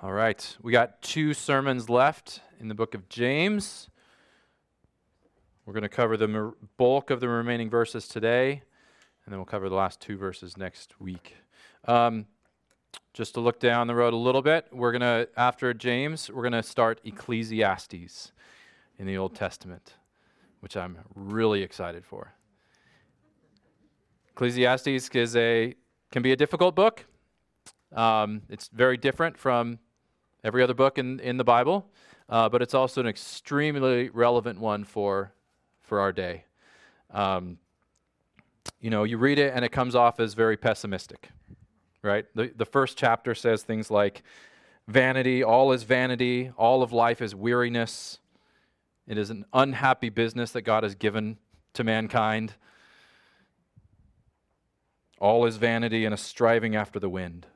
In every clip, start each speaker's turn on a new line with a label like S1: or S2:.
S1: All right, we got two sermons left in the book of James. We're going to cover the bulk of the remaining verses today, and then we'll cover the last two verses next week. Um, just to look down the road a little bit, we're going to, after James, we're going to start Ecclesiastes in the Old Testament, which I'm really excited for. Ecclesiastes is a, can be a difficult book. Um, it's very different from every other book in, in the Bible, uh, but it's also an extremely relevant one for, for our day. Um, you know, you read it and it comes off as very pessimistic, right? The, the first chapter says things like, vanity, all is vanity, all of life is weariness. It is an unhappy business that God has given to mankind. All is vanity and a striving after the wind.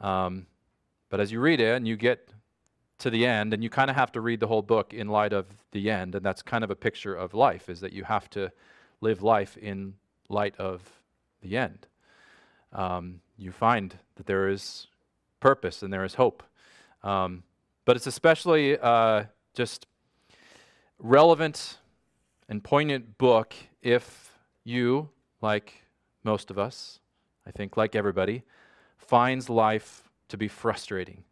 S1: Um, but as you read it and you get to the end, and you kind of have to read the whole book in light of the end, and that's kind of a picture of life, is that you have to live life in light of the end. Um, you find that there is purpose and there is hope. Um, but it's especially uh, just relevant and poignant book if you, like most of us, I think, like everybody, finds life to be frustrating.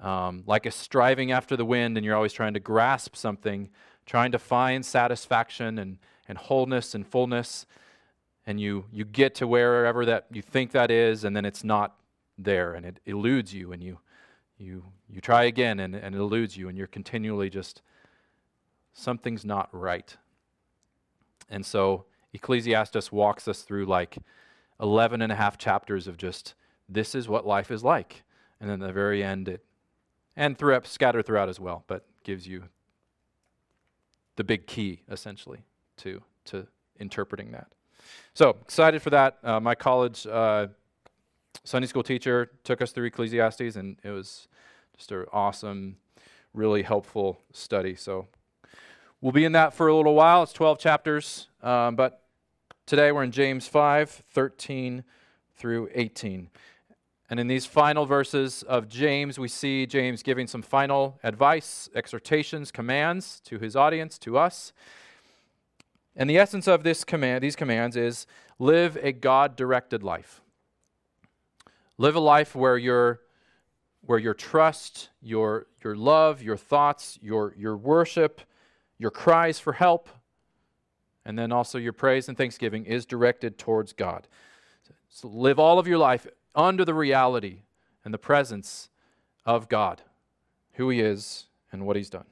S1: Um, like a striving after the wind, and you're always trying to grasp something, trying to find satisfaction and, and wholeness and fullness. And you, you get to wherever that you think that is, and then it's not there, and it eludes you, and you, you, you try again, and, and it eludes you, and you're continually just, something's not right. And so Ecclesiastes walks us through like 11 and a half chapters of just this is what life is like. And then the very end, it, and throughout, scattered throughout as well, but gives you the big key, essentially, to, to interpreting that. So excited for that. Uh, my college uh, Sunday school teacher took us through Ecclesiastes, and it was just an awesome, really helpful study. So we'll be in that for a little while. It's 12 chapters, um, but today we're in James 5 13 through 18. And in these final verses of James, we see James giving some final advice, exhortations, commands to his audience, to us. And the essence of this command, these commands is live a God-directed life. Live a life where your where your trust, your your love, your thoughts, your your worship, your cries for help, and then also your praise and thanksgiving is directed towards God. So live all of your life under the reality and the presence of God, who He is and what He's done.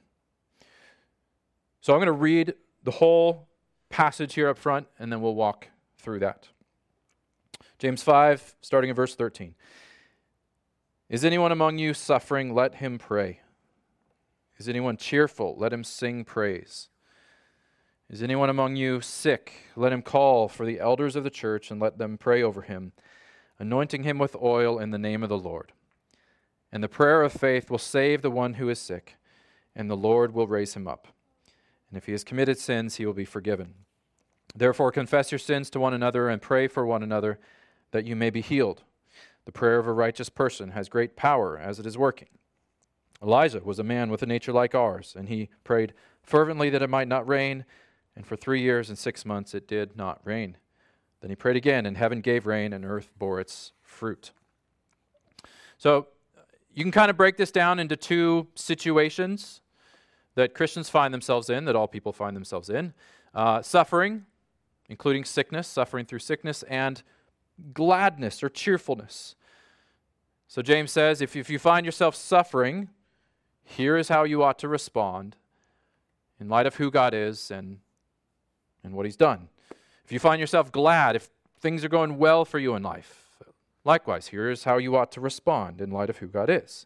S1: So I'm going to read the whole passage here up front, and then we'll walk through that. James 5, starting in verse 13. Is anyone among you suffering? Let him pray. Is anyone cheerful? Let him sing praise. Is anyone among you sick? Let him call for the elders of the church and let them pray over him anointing him with oil in the name of the Lord. And the prayer of faith will save the one who is sick, and the Lord will raise him up. And if he has committed sins, he will be forgiven. Therefore, confess your sins to one another and pray for one another that you may be healed. The prayer of a righteous person has great power as it is working. Elijah was a man with a nature like ours, and he prayed fervently that it might not rain, and for three years and six months it did not rain. Then he prayed again, and heaven gave rain, and earth bore its fruit. So you can kind of break this down into two situations that Christians find themselves in, that all people find themselves in uh, suffering, including sickness, suffering through sickness, and gladness or cheerfulness. So James says if, if you find yourself suffering, here is how you ought to respond in light of who God is and, and what he's done. If you find yourself glad, if things are going well for you in life, likewise, here's how you ought to respond in light of who God is.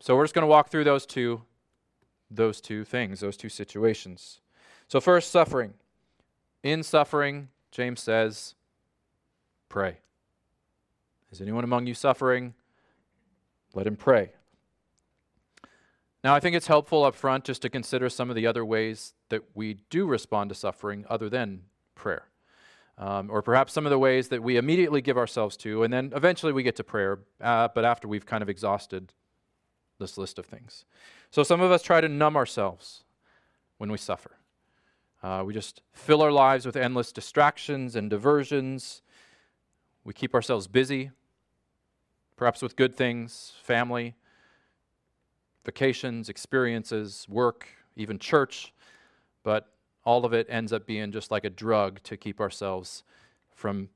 S1: So we're just going to walk through those two those two things, those two situations. So first suffering. In suffering, James says, pray. Is anyone among you suffering? Let him pray. Now, I think it's helpful up front just to consider some of the other ways that we do respond to suffering other than prayer. um, or perhaps some of the ways that we immediately give ourselves to, and then eventually we get to prayer, uh, but after we've kind of exhausted this list of things. So some of us try to numb ourselves when we suffer. Uh, we just fill our lives with endless distractions and diversions. We keep ourselves busy, perhaps with good things, family, vacations, experiences, work, even church, but all of it ends up being just like a drug to keep ourselves from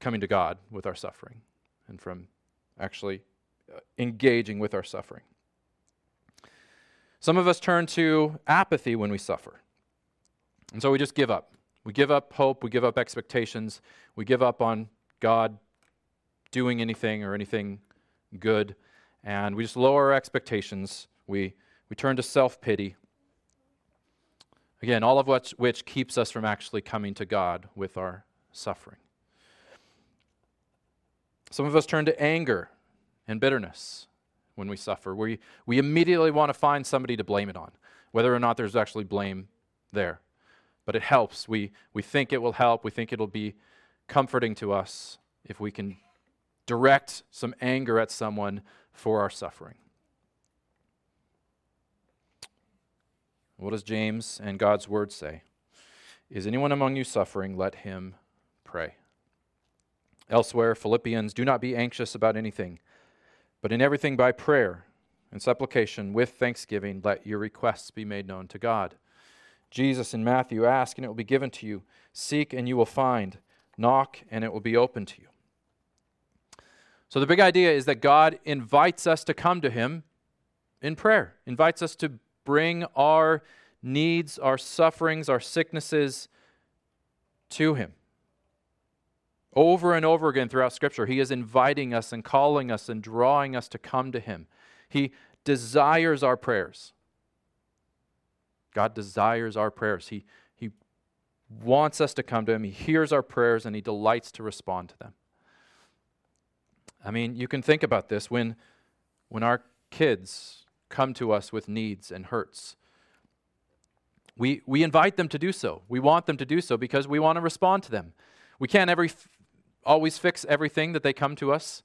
S1: coming to God with our suffering and from actually uh, engaging with our suffering. Some of us turn to apathy when we suffer. And so we just give up. We give up hope, we give up expectations, we give up on God doing anything or anything good, and we just lower our expectations. We, we turn to self pity. Again, all of which, which keeps us from actually coming to God with our suffering. Some of us turn to anger and bitterness when we suffer. We, we immediately want to find somebody to blame it on, whether or not there's actually blame there. But it helps. We, we think it will help. We think it'll be comforting to us if we can direct some anger at someone for our suffering. What does James and God's word say? Is anyone among you suffering? Let him pray. Elsewhere, Philippians, do not be anxious about anything, but in everything by prayer and supplication with thanksgiving, let your requests be made known to God. Jesus in Matthew, ask and it will be given to you, seek and you will find, knock and it will be open to you. So the big idea is that God invites us to come to Him in prayer, invites us to bring our needs, our sufferings, our sicknesses to Him. Over and over again throughout Scripture, He is inviting us and calling us and drawing us to come to Him. He desires our prayers. God desires our prayers. He, he wants us to come to Him. He hears our prayers and He delights to respond to them. I mean, you can think about this when, when our kids come to us with needs and hurts. We, we invite them to do so. We want them to do so because we want to respond to them. We can't every, always fix everything that they come to us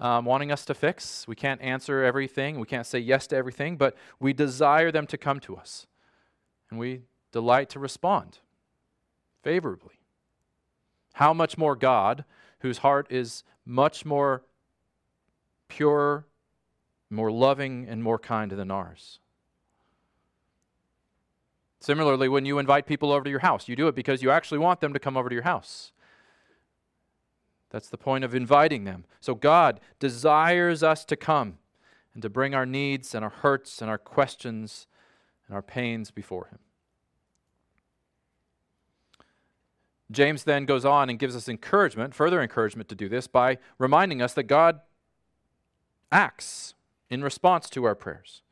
S1: um, wanting us to fix. We can't answer everything. We can't say yes to everything, but we desire them to come to us. And we delight to respond favorably. How much more God, whose heart is much more pure more loving and more kind than ours. Similarly, when you invite people over to your house, you do it because you actually want them to come over to your house. That's the point of inviting them. So God desires us to come and to bring our needs and our hurts and our questions and our pains before Him. James then goes on and gives us encouragement, further encouragement to do this by reminding us that God acts in response to our prayers.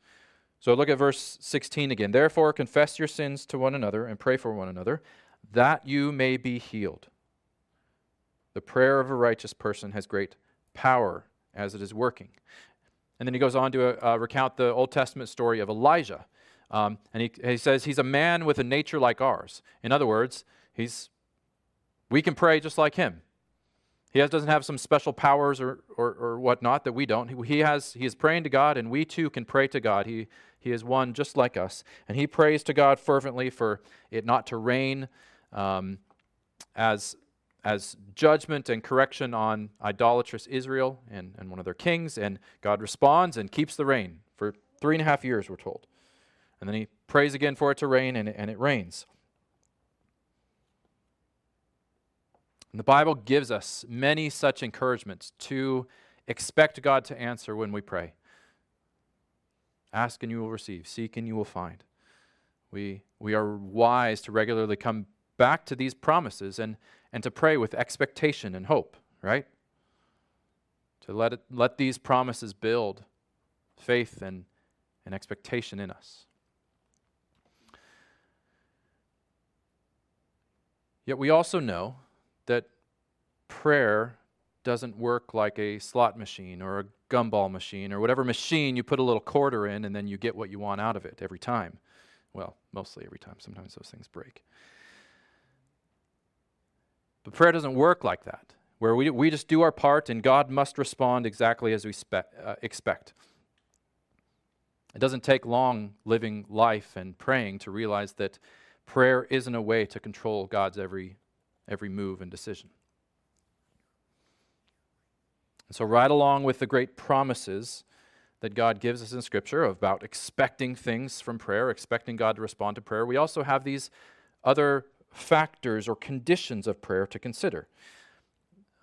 S1: So look at verse 16 again. Therefore, confess your sins to one another and pray for one another, that you may be healed. The prayer of a righteous person has great power as it is working. And then he goes on to uh, recount the Old Testament story of Elijah. Um, and he, he says he's a man with a nature like ours. In other words, he's, we can pray just like him. He has, doesn't have some special powers or, or, or whatnot that we don't. He, has, he is praying to God, and we too can pray to God. He, he is one just like us. And he prays to God fervently for it not to rain um, as, as judgment and correction on idolatrous Israel and, and one of their kings. And God responds and keeps the rain for three and a half years, we're told. And then he prays again for it to rain, and, and it rains. And the Bible gives us many such encouragements to expect God to answer when we pray. Ask and you will receive, seek and you will find. We, we are wise to regularly come back to these promises and, and to pray with expectation and hope, right? To let, it, let these promises build faith and, and expectation in us. Yet we also know prayer doesn't work like a slot machine or a gumball machine or whatever machine you put a little quarter in and then you get what you want out of it every time. Well, mostly every time. Sometimes those things break. But prayer doesn't work like that, where we, we just do our part and God must respond exactly as we spe- uh, expect. It doesn't take long living life and praying to realize that prayer isn't a way to control God's every, every move and decision. And so, right along with the great promises that God gives us in Scripture about expecting things from prayer, expecting God to respond to prayer, we also have these other factors or conditions of prayer to consider.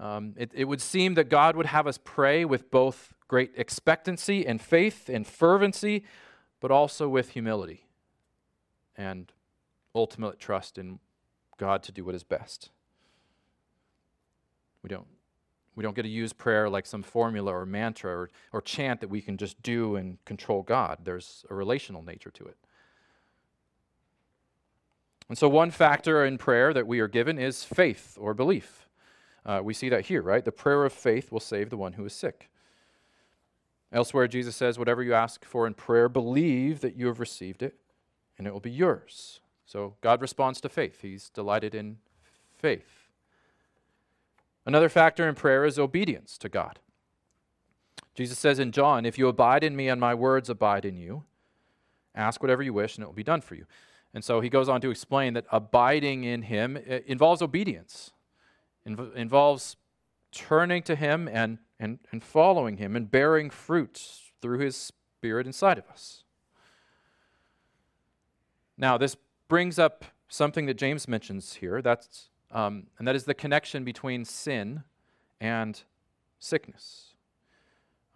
S1: Um, it, it would seem that God would have us pray with both great expectancy and faith and fervency, but also with humility and ultimate trust in God to do what is best. We don't we don't get to use prayer like some formula or mantra or, or chant that we can just do and control God. There's a relational nature to it. And so, one factor in prayer that we are given is faith or belief. Uh, we see that here, right? The prayer of faith will save the one who is sick. Elsewhere, Jesus says, Whatever you ask for in prayer, believe that you have received it, and it will be yours. So, God responds to faith. He's delighted in faith. Another factor in prayer is obedience to God. Jesus says in John, If you abide in me and my words abide in you, ask whatever you wish and it will be done for you. And so he goes on to explain that abiding in him involves obedience, inv- involves turning to him and, and, and following him and bearing fruit through his spirit inside of us. Now, this brings up something that James mentions here. That's um, and that is the connection between sin and sickness.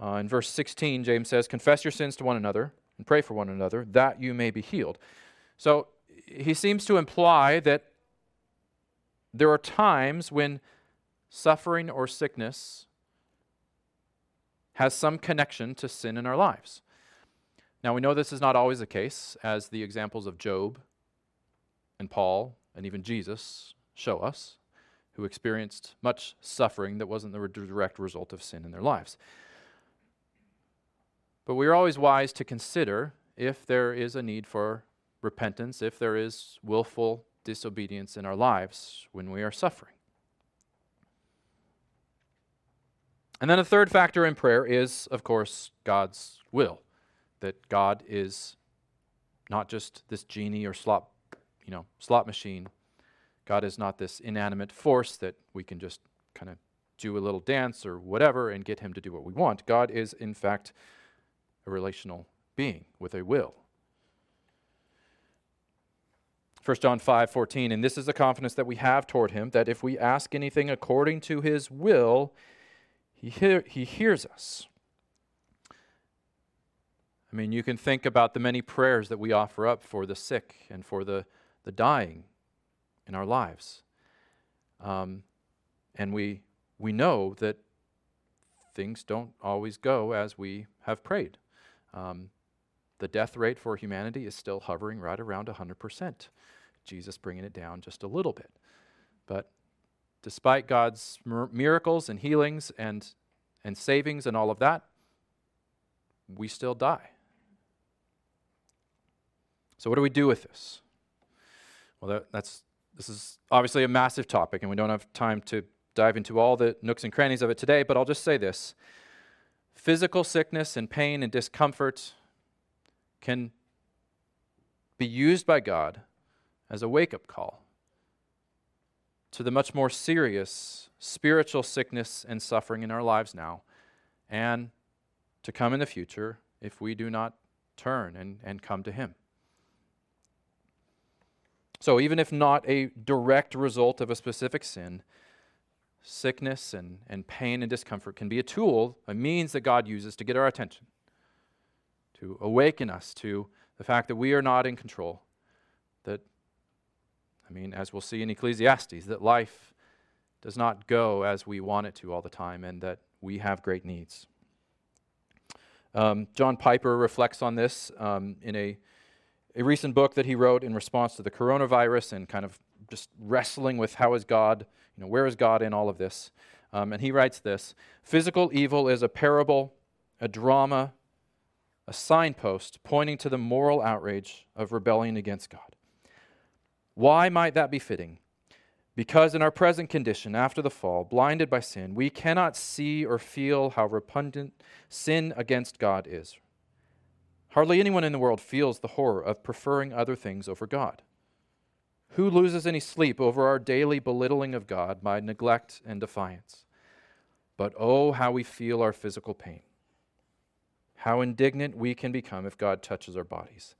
S1: Uh, in verse 16, James says, Confess your sins to one another and pray for one another that you may be healed. So he seems to imply that there are times when suffering or sickness has some connection to sin in our lives. Now, we know this is not always the case, as the examples of Job and Paul and even Jesus show us, who experienced much suffering that wasn't the direct result of sin in their lives. But we are always wise to consider if there is a need for repentance, if there is willful disobedience in our lives when we are suffering. And then a third factor in prayer is, of course, God's will. That God is not just this genie or slot, you know, slot machine God is not this inanimate force that we can just kind of do a little dance or whatever and get him to do what we want. God is, in fact, a relational being with a will. 1 John 5 14, and this is the confidence that we have toward him, that if we ask anything according to his will, he, hear, he hears us. I mean, you can think about the many prayers that we offer up for the sick and for the, the dying in our lives. Um, and we, we know that things don't always go as we have prayed. Um, the death rate for humanity is still hovering right around 100%. Jesus bringing it down just a little bit. But despite God's mir- miracles and healings and, and savings and all of that, we still die. So, what do we do with this? Well, that, that's this is obviously a massive topic, and we don't have time to dive into all the nooks and crannies of it today, but I'll just say this physical sickness and pain and discomfort can be used by God as a wake up call to the much more serious spiritual sickness and suffering in our lives now, and to come in the future if we do not turn and, and come to Him. So, even if not a direct result of a specific sin, sickness and, and pain and discomfort can be a tool, a means that God uses to get our attention, to awaken us to the fact that we are not in control. That, I mean, as we'll see in Ecclesiastes, that life does not go as we want it to all the time and that we have great needs. Um, John Piper reflects on this um, in a a recent book that he wrote in response to the coronavirus and kind of just wrestling with how is God, you know, where is God in all of this. Um, and he writes this Physical evil is a parable, a drama, a signpost pointing to the moral outrage of rebellion against God. Why might that be fitting? Because in our present condition, after the fall, blinded by sin, we cannot see or feel how repugnant sin against God is. Hardly anyone in the world feels the horror of preferring other things over God. Who loses any sleep over our daily belittling of God by neglect and defiance? But oh, how we feel our physical pain. How indignant we can become if God touches our bodies.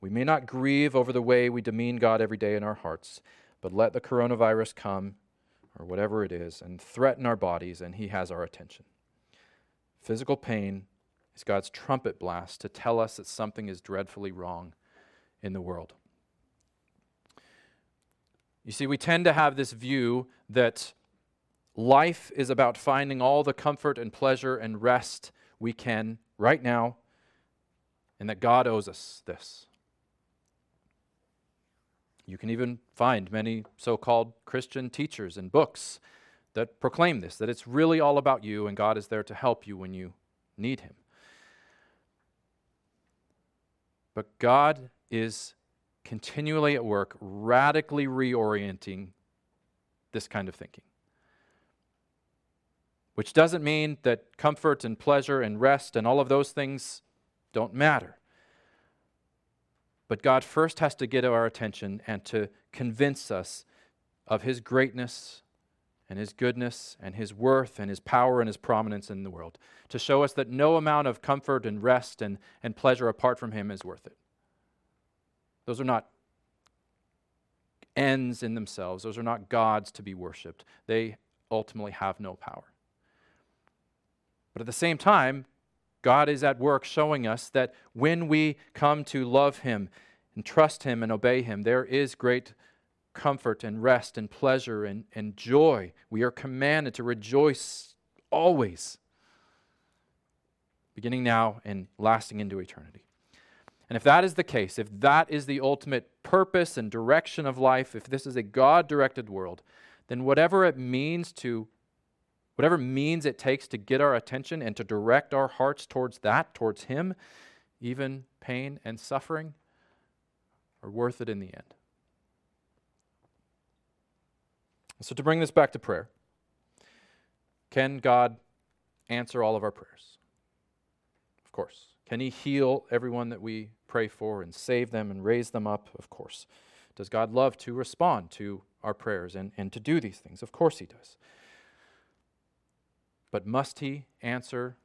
S1: We may not grieve over the way we demean God every day in our hearts but let the coronavirus come, or whatever it is, and threaten our bodies, and He has our attention. Physical pain is God's trumpet blast to tell us that something is dreadfully wrong in the world. You see, we tend to have this view that life is about finding all the comfort and pleasure and rest we can right now, and that God owes us this. You can even find many so called Christian teachers and books that proclaim this that it's really all about you and God is there to help you when you need Him. But God is continually at work, radically reorienting this kind of thinking. Which doesn't mean that comfort and pleasure and rest and all of those things don't matter. But God first has to get our attention and to convince us of His greatness and His goodness and His worth and His power and His prominence in the world, to show us that no amount of comfort and rest and, and pleasure apart from Him is worth it. Those are not ends in themselves, those are not gods to be worshiped. They ultimately have no power. But at the same time, God is at work showing us that when we come to love Him and trust Him and obey Him, there is great comfort and rest and pleasure and, and joy. We are commanded to rejoice always, beginning now and lasting into eternity. And if that is the case, if that is the ultimate purpose and direction of life, if this is a God directed world, then whatever it means to whatever means it takes to get our attention and to direct our hearts towards that, towards Him, even pain and suffering, are worth it in the end. So, to bring this back to prayer, can God answer all of our prayers? Of course. Can He heal everyone that we pray for and save them and raise them up? Of course. Does God love to respond to our prayers and, and to do these things? Of course He does. But must he answer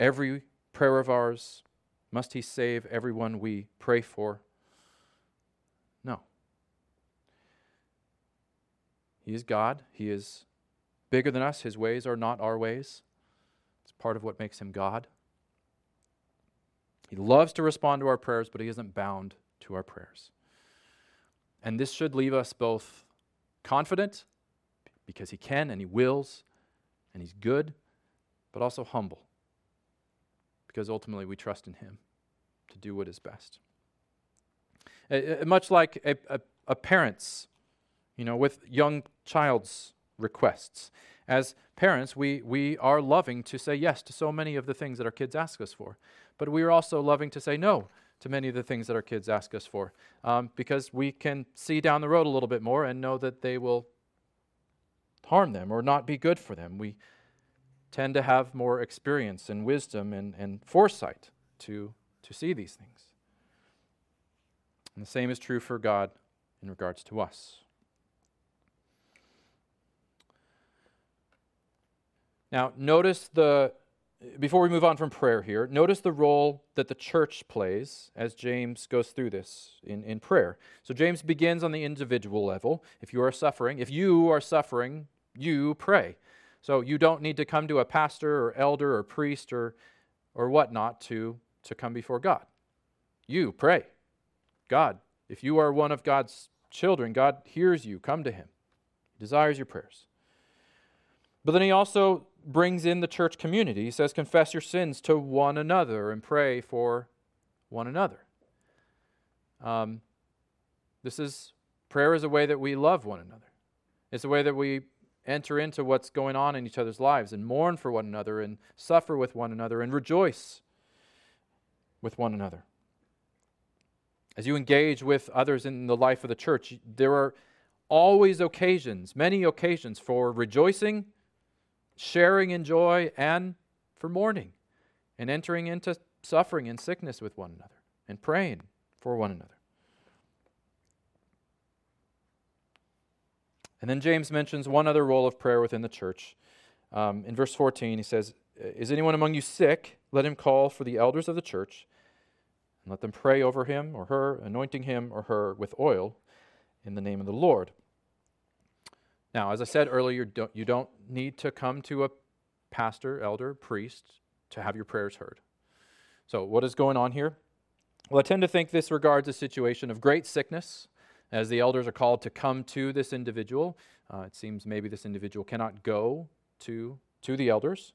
S1: every prayer of ours? Must he save everyone we pray for? No. He is God. He is bigger than us. His ways are not our ways. It's part of what makes him God. He loves to respond to our prayers, but he isn't bound to our prayers. And this should leave us both confident, because he can and he wills, and He's good, but also humble, because ultimately we trust in Him to do what is best. Uh, much like a, a, a parent's, you know, with young child's requests. As parents, we, we are loving to say yes to so many of the things that our kids ask us for, but we are also loving to say no to many of the things that our kids ask us for um, because we can see down the road a little bit more and know that they will harm them or not be good for them. We tend to have more experience and wisdom and, and foresight to, to see these things. And the same is true for God in regards to us. Now, notice the, before we move on from prayer here, notice the role that the church plays as James goes through this in, in prayer. So, James begins on the individual level. If you are suffering, if you are suffering, you pray. So you don't need to come to a pastor or elder or priest or, or whatnot to, to come before God. You pray. God, if you are one of God's children, God hears you. Come to Him, desires your prayers. But then He also brings in the church community. He says, Confess your sins to one another and pray for one another. Um, this is prayer is a way that we love one another. It's a way that we enter into what's going on in each other's lives and mourn for one another and suffer with one another and rejoice with one another. As you engage with others in the life of the church, there are always occasions, many occasions for rejoicing, sharing in joy, and for mourning, and entering into suffering and sickness with one another, and praying for one another. And then James mentions one other role of prayer within the church. Um, in verse 14, he says, Is anyone among you sick? Let him call for the elders of the church, and let them pray over him or her, anointing him or her with oil in the name of the Lord. Now, as I said earlier, you don't need to come to a pastor, elder, priest to have your prayers heard. So, what is going on here? Well, I tend to think this regards a situation of great sickness as the elders are called to come to this individual, uh, it seems maybe this individual cannot go to, to the elders.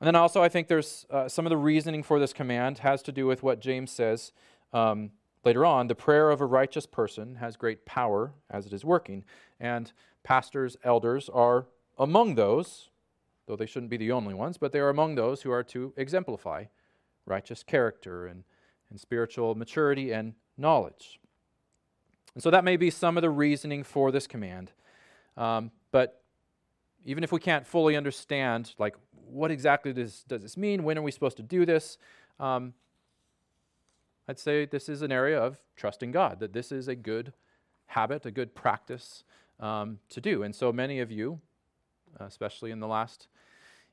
S1: And then also, I think there's uh, some of the reasoning for this command has to do with what James says um, later on. The prayer of a righteous person has great power as it is working. And pastors, elders are among those, though they shouldn't be the only ones, but they are among those who are to exemplify righteous character and, and spiritual maturity and knowledge. And so that may be some of the reasoning for this command. Um, but even if we can't fully understand, like, what exactly does, does this mean? When are we supposed to do this? Um, I'd say this is an area of trusting God, that this is a good habit, a good practice um, to do. And so many of you, especially in the last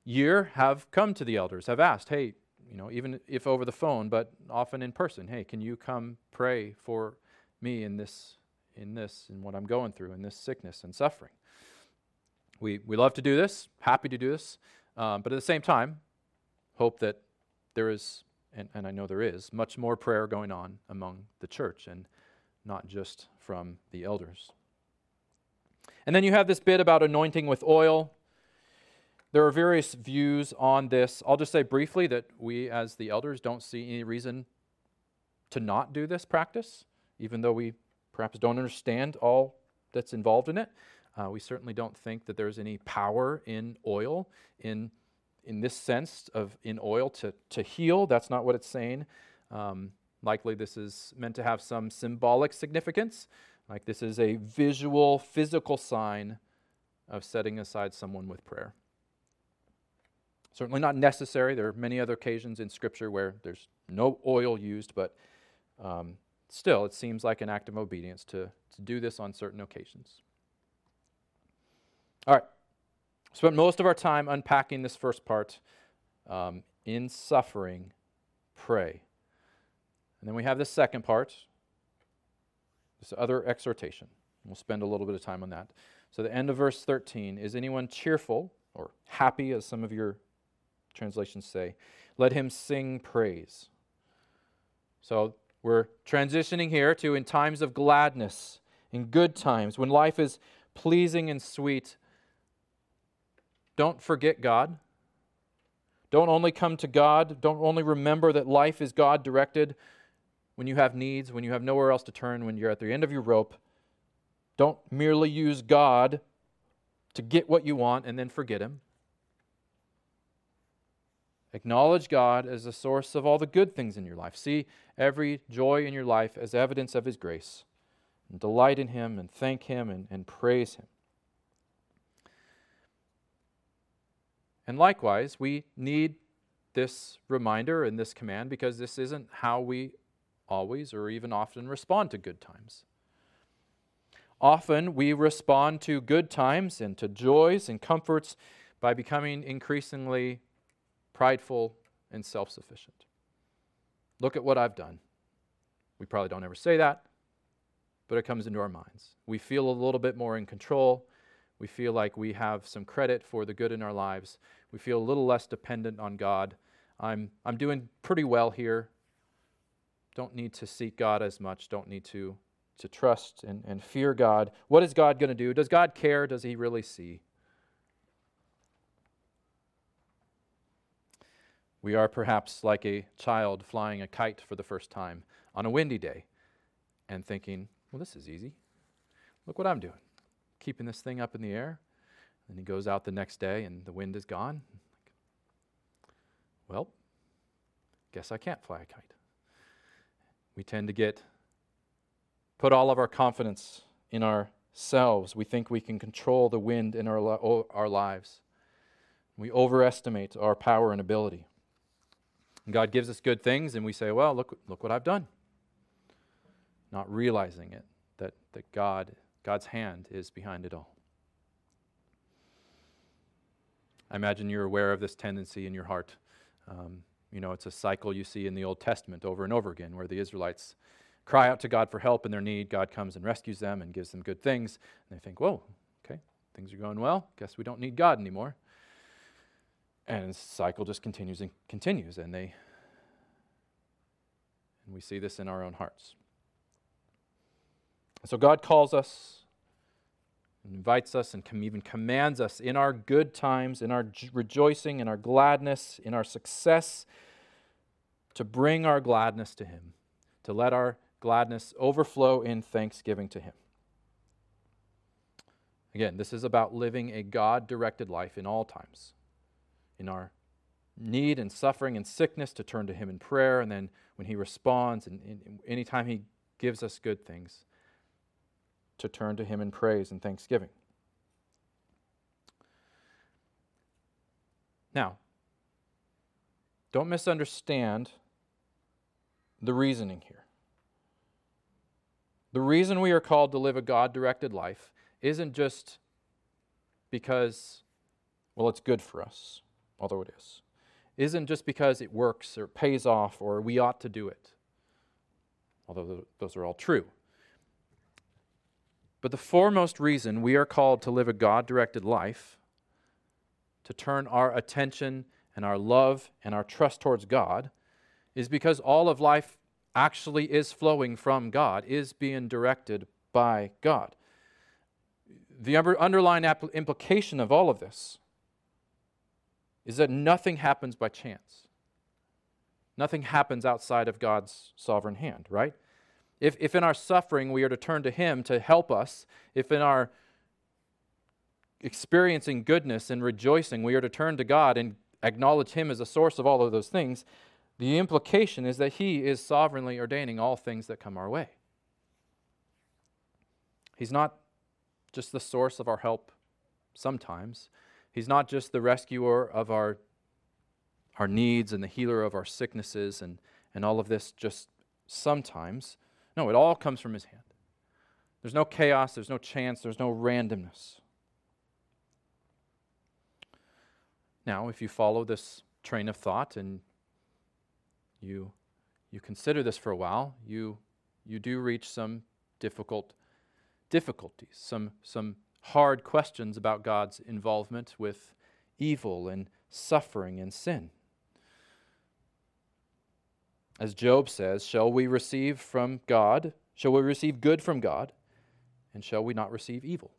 S1: year, have come to the elders, have asked, hey, you know, even if over the phone, but often in person, hey, can you come pray for me in this, in this, in what I'm going through, in this sickness and suffering. We, we love to do this, happy to do this, um, but at the same time, hope that there is, and, and I know there is, much more prayer going on among the church and not just from the elders. And then you have this bit about anointing with oil. There are various views on this. I'll just say briefly that we, as the elders, don't see any reason to not do this practice even though we perhaps don't understand all that's involved in it. Uh, we certainly don't think that there's any power in oil in in this sense of in oil to to heal. That's not what it's saying. Um, likely, this is meant to have some symbolic significance, like this is a visual, physical sign of setting aside someone with prayer. Certainly not necessary. There are many other occasions in Scripture where there's no oil used, but um, still, it seems like an act of obedience to, to do this on certain occasions. All right. Spent most of our time unpacking this first part. Um, in suffering, pray. And then we have the second part, this other exhortation. We'll spend a little bit of time on that. So, the end of verse 13 is anyone cheerful or happy, as some of your translations say? Let him sing praise. So, we're transitioning here to in times of gladness, in good times, when life is pleasing and sweet. Don't forget God. Don't only come to God. Don't only remember that life is God directed when you have needs, when you have nowhere else to turn, when you're at the end of your rope. Don't merely use God to get what you want and then forget Him. Acknowledge God as the source of all the good things in your life. See every joy in your life as evidence of His grace. And delight in Him and thank Him and, and praise Him. And likewise, we need this reminder and this command because this isn't how we always or even often respond to good times. Often we respond to good times and to joys and comforts by becoming increasingly prideful, and self sufficient. Look at what I've done. We probably don't ever say that, but it comes into our minds. We feel a little bit more in control. We feel like we have some credit for the good in our lives. We feel a little less dependent on God. I'm, I'm doing pretty well here. Don't need to seek God as much. Don't need to, to trust and, and fear God. What is God going to do? Does God care? Does He really see? We are perhaps like a child flying a kite for the first time on a windy day and thinking, well, this is easy. Look what I'm doing. Keeping this thing up in the air. And he goes out the next day and the wind is gone. Well, guess I can't fly a kite. We tend to get, put all of our confidence in ourselves. We think we can control the wind in our, our lives. We overestimate our power and ability. And God gives us good things, and we say, Well, look, look what I've done. Not realizing it, that, that God, God's hand is behind it all. I imagine you're aware of this tendency in your heart. Um, you know, it's a cycle you see in the Old Testament over and over again where the Israelites cry out to God for help in their need. God comes and rescues them and gives them good things. And they think, whoa, okay, things are going well. Guess we don't need God anymore. And the cycle just continues and continues. And they and we see this in our own hearts. So God calls us invites us and even commands us in our good times, in our rejoicing, in our gladness, in our success, to bring our gladness to Him, to let our gladness overflow in thanksgiving to Him. Again, this is about living a God directed life in all times. In our need and suffering and sickness, to turn to Him in prayer, and then when He responds, and, anytime He gives us good things, to turn to Him in praise and thanksgiving. Now, don't misunderstand the reasoning here. The reason we are called to live a God directed life isn't just because, well, it's good for us, although it is. Isn't just because it works or pays off or we ought to do it, although those are all true. But the foremost reason we are called to live a God directed life, to turn our attention and our love and our trust towards God, is because all of life actually is flowing from God, is being directed by God. The underlying implication of all of this is that nothing happens by chance. Nothing happens outside of God's sovereign hand, right? If, if in our suffering we are to turn to Him to help us, if in our experiencing goodness and rejoicing we are to turn to God and acknowledge Him as the source of all of those things, the implication is that He is sovereignly ordaining all things that come our way. He's not just the source of our help sometimes, He's not just the rescuer of our, our needs and the healer of our sicknesses and, and all of this just sometimes. No, it all comes from His hand. There's no chaos, there's no chance, there's no randomness. Now, if you follow this train of thought and you, you consider this for a while, you, you do reach some difficult difficulties, some, some hard questions about God's involvement with evil and suffering and sin. As Job says, shall we receive from God? Shall we receive good from God? And shall we not receive evil?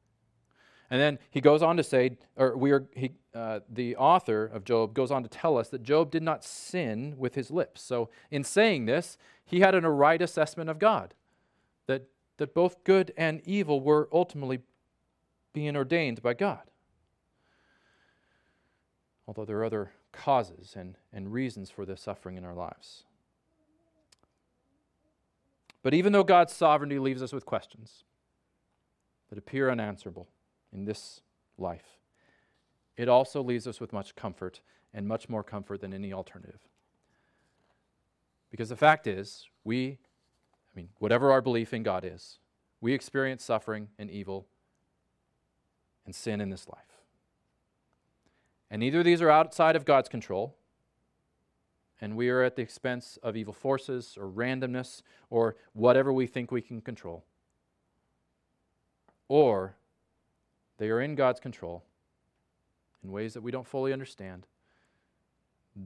S1: And then he goes on to say, or we are, he, uh, the author of Job goes on to tell us that Job did not sin with his lips. So in saying this, he had an, a right assessment of God, that, that both good and evil were ultimately being ordained by God. Although there are other causes and, and reasons for the suffering in our lives. But even though God's sovereignty leaves us with questions that appear unanswerable in this life, it also leaves us with much comfort and much more comfort than any alternative. Because the fact is, we, I mean, whatever our belief in God is, we experience suffering and evil and sin in this life. And neither of these are outside of God's control and we are at the expense of evil forces or randomness or whatever we think we can control. Or they are in God's control in ways that we don't fully understand.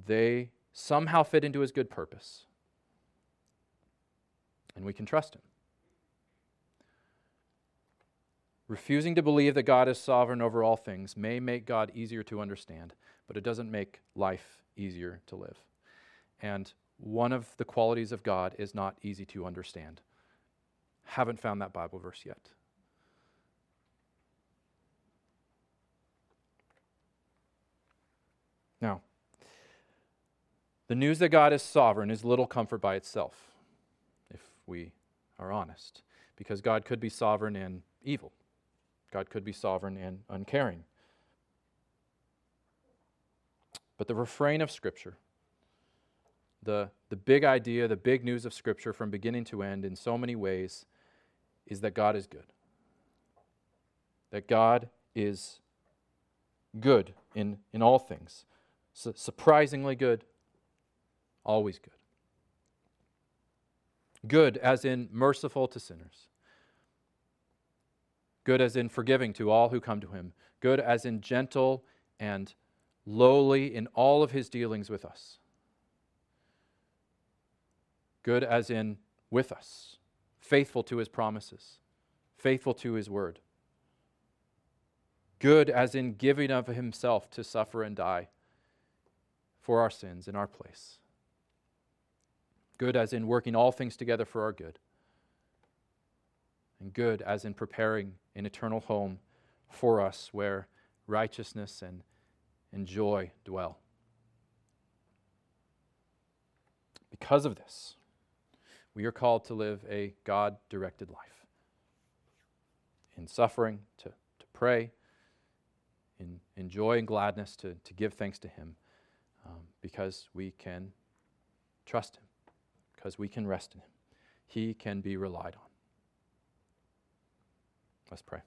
S1: They somehow fit into His good purpose, and we can trust Him. Refusing to believe that God is sovereign over all things may make God easier to understand, but it doesn't make life easier to live. And one of the qualities of God is not easy to understand. Haven't found that Bible verse yet. Now, the news that God is sovereign is little comfort by itself, if we are honest, because God could be sovereign in evil. God could be sovereign and uncaring. But the refrain of Scripture, the, the big idea, the big news of Scripture from beginning to end in so many ways is that God is good. That God is good in, in all things. Su- surprisingly good, always good. Good as in merciful to sinners. Good as in forgiving to all who come to him. Good as in gentle and lowly in all of his dealings with us. Good as in with us, faithful to his promises, faithful to his word. Good as in giving of himself to suffer and die for our sins in our place. Good as in working all things together for our good. And good as in preparing an eternal home for us where righteousness and, and joy dwell. Because of this, we are called to live a God directed life in suffering, to, to pray, in, in joy and gladness, to, to give thanks to Him, um, because we can trust Him, because we can rest in Him. He can be relied on. Let's pray.